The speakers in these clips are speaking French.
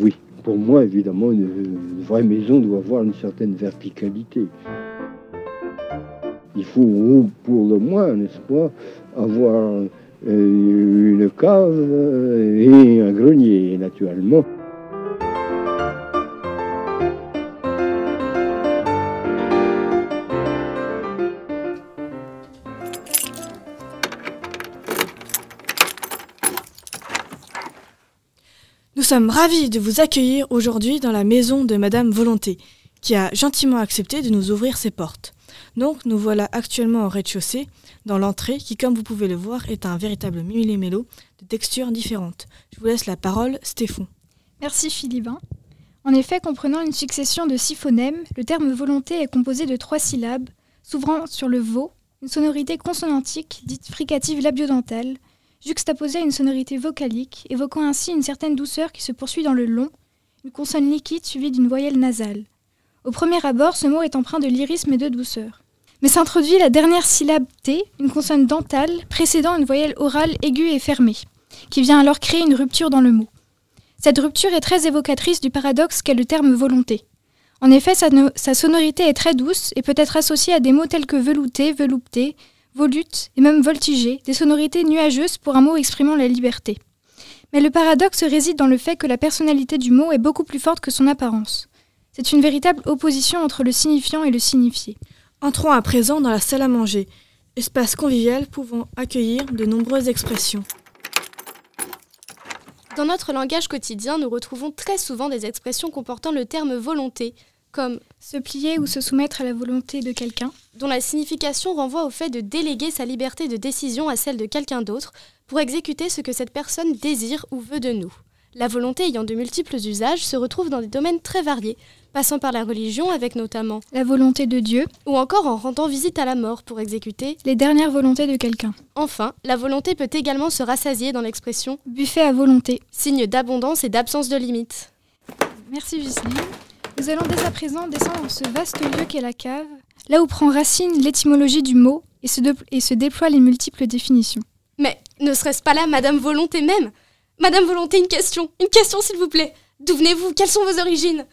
Oui, pour moi, évidemment, une vraie maison doit avoir une certaine verticalité. Il faut, pour le moins, n'est-ce pas, avoir euh, une cave et un grenier, naturellement. Sommes ravis de vous accueillir aujourd'hui dans la maison de Madame Volonté, qui a gentiment accepté de nous ouvrir ses portes. Donc nous voilà actuellement au rez-de-chaussée, dans l'entrée qui, comme vous pouvez le voir, est un véritable mille-mélo de textures différentes. Je vous laisse la parole, Stéphane. Merci Philibin. En effet, comprenant une succession de six phonèmes, le terme volonté est composé de trois syllabes, s'ouvrant sur le vo, une sonorité consonantique dite fricative labiodentale, juxtaposée à une sonorité vocalique, évoquant ainsi une certaine douceur qui se poursuit dans le long, une consonne liquide suivie d'une voyelle nasale. Au premier abord, ce mot est empreint de lyrisme et de douceur. Mais s'introduit la dernière syllabe T, une consonne dentale, précédant une voyelle orale aiguë et fermée, qui vient alors créer une rupture dans le mot. Cette rupture est très évocatrice du paradoxe qu'est le terme volonté. En effet, sa, sonorité est très douce et peut être associée à des mots tels que velouté, veloupté, volute et même voltigé, des sonorités nuageuses pour un mot exprimant la liberté. Mais le paradoxe réside dans le fait que la personnalité du mot est beaucoup plus forte que son apparence. C'est une véritable opposition entre le signifiant et le signifié. Entrons à présent dans la salle à manger, espace convivial pouvant accueillir de nombreuses expressions. Dans notre langage quotidien, nous retrouvons très souvent des expressions comportant le terme volonté, comme se plier ou se soumettre à la volonté de quelqu'un, dont la signification renvoie au fait de déléguer sa liberté de décision à celle de quelqu'un d'autre pour exécuter ce que cette personne désire ou veut de nous. La volonté ayant de multiples usages se retrouve dans des domaines très variés, passant par la religion avec notamment la volonté de Dieu, ou encore en rendant visite à la mort pour exécuter les dernières volontés de quelqu'un. Enfin, la volonté peut également se rassasier dans l'expression buffet à volonté, signe d'abondance et d'absence de limites. Merci Justine. Nous allons dès à présent descendre dans ce vaste lieu qu'est la cave, là où prend racine l'étymologie du mot et se, et se déploient les multiples définitions. Mais ne serait-ce pas là Madame Volonté même? Madame Volonté, une question, une question s'il vous plaît. D'où venez-vous? Quelles sont vos origines?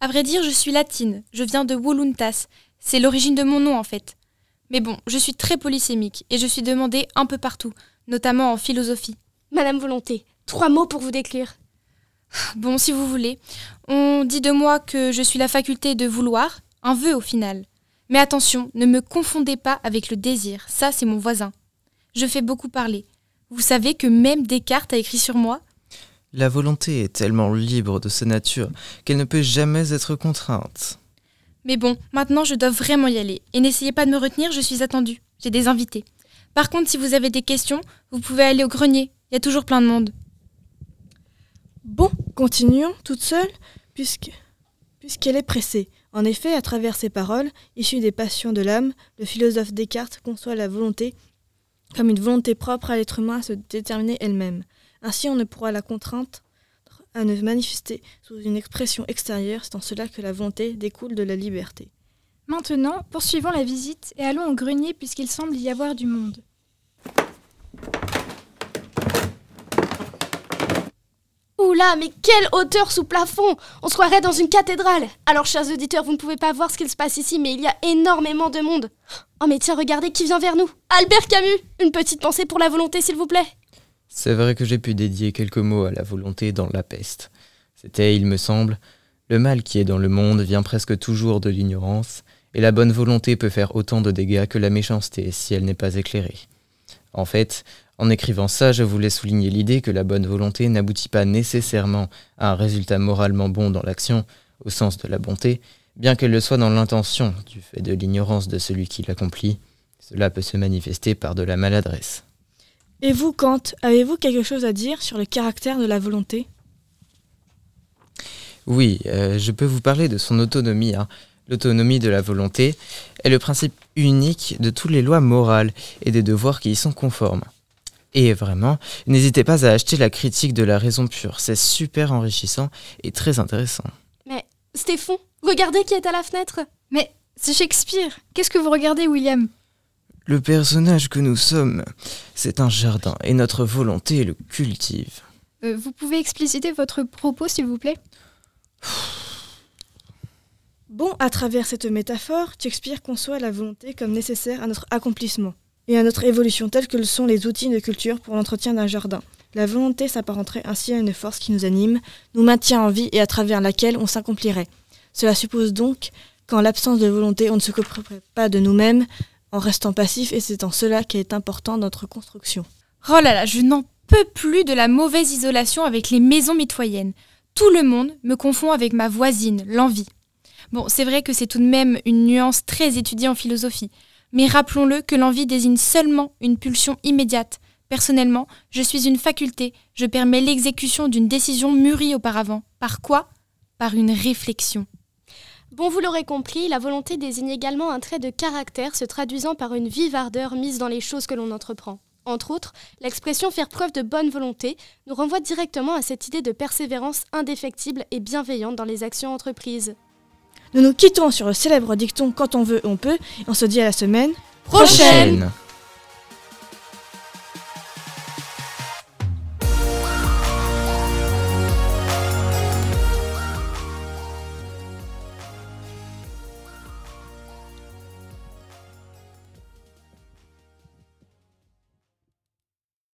À vrai dire, je suis latine, je viens de Woluntas. C'est l'origine de mon nom en fait. Mais bon, je suis très polysémique et je suis demandée un peu partout, notamment en philosophie. Madame Volonté, trois mots pour vous décrire. Bon, si vous voulez. On dit de moi que je suis la faculté de vouloir, un vœu au final. Mais attention, ne me confondez pas avec le désir, ça c'est mon voisin. Je fais beaucoup parler. Vous savez que même Descartes a écrit sur moi La volonté est tellement libre de sa nature qu'elle ne peut jamais être contrainte. Mais bon, maintenant je dois vraiment y aller. Et n'essayez pas de me retenir, je suis attendue. J'ai des invités. Par contre, si vous avez des questions, vous pouvez aller au grenier. Il y a toujours plein de monde. Bon, continuons toute seule, puisque puisqu'elle est pressée. En effet, à travers ces paroles, issues des passions de l'âme, le philosophe Descartes conçoit la volonté comme une volonté propre à l'être humain à se déterminer elle-même. Ainsi, on ne pourra la contraindre à ne manifester sous une expression extérieure, c'est en cela que la volonté découle de la liberté. Maintenant, poursuivons la visite et allons au grenier puisqu'il semble y avoir du monde. Oula, mais quelle hauteur sous plafond On se croirait dans une cathédrale Alors, chers auditeurs, vous ne pouvez pas voir ce qu'il se passe ici, mais il y a énormément de monde. Oh, mais tiens, regardez qui vient vers nous Albert Camus Une petite pensée pour la volonté, s'il vous plaît C'est vrai que j'ai pu dédier quelques mots à la volonté dans La peste. C'était, il me semble, le mal qui est dans le monde vient presque toujours de l'ignorance, et la bonne volonté peut faire autant de dégâts que la méchanceté si elle n'est pas éclairée. En fait, en écrivant ça, je voulais souligner l'idée que la bonne volonté n'aboutit pas nécessairement à un résultat moralement bon dans l'action, au sens de la bonté, bien qu'elle le soit dans l'intention, du fait de l'ignorance de celui qui l'accomplit. Cela peut se manifester par de la maladresse. Et vous, Kant, avez-vous quelque chose à dire sur le caractère de la volonté? Oui, euh, je peux vous parler de son autonomie. Hein. L'autonomie de la volonté est le principe unique de toutes les lois morales et des devoirs qui y sont conformes. Et vraiment, n'hésitez pas à acheter la critique de la raison pure, c'est super enrichissant et très intéressant. Mais Stéphane, regardez qui est à la fenêtre? Mais c'est Shakespeare. Qu'est-ce que vous regardez, William? Le personnage que nous sommes, c'est un jardin et notre volonté le cultive. Euh, vous pouvez expliciter votre propos, s'il vous plaît? Bon, à travers cette métaphore, Shakespeare conçoit la volonté comme nécessaire à notre accomplissement et à notre évolution telle que le sont les outils de culture pour l'entretien d'un jardin. La volonté s'apparenterait ainsi à une force qui nous anime, nous maintient en vie et à travers laquelle on s'accomplirait. Cela suppose donc qu'en l'absence de volonté, on ne se s'occuperait pas de nous-mêmes en restant passif et c'est en cela qu'est important notre construction. Oh là là, je n'en peux plus de la mauvaise isolation avec les maisons mitoyennes. Tout le monde me confond avec ma voisine, l'envie. Bon, c'est vrai que c'est tout de même une nuance très étudiée en philosophie, mais rappelons-le que l'envie désigne seulement une pulsion immédiate. Personnellement, je suis une faculté, je permets l'exécution d'une décision mûrie auparavant. Par quoi? Par une réflexion. Bon, vous l'aurez compris, la volonté désigne également un trait de caractère se traduisant par une vive ardeur mise dans les choses que l'on entreprend. Entre autres, l'expression faire preuve de bonne volonté nous renvoie directement à cette idée de persévérance indéfectible et bienveillante dans les actions entreprises. Nous nous quittons sur le célèbre dicton Quand on veut, on peut, et on se dit à la semaine Prochaine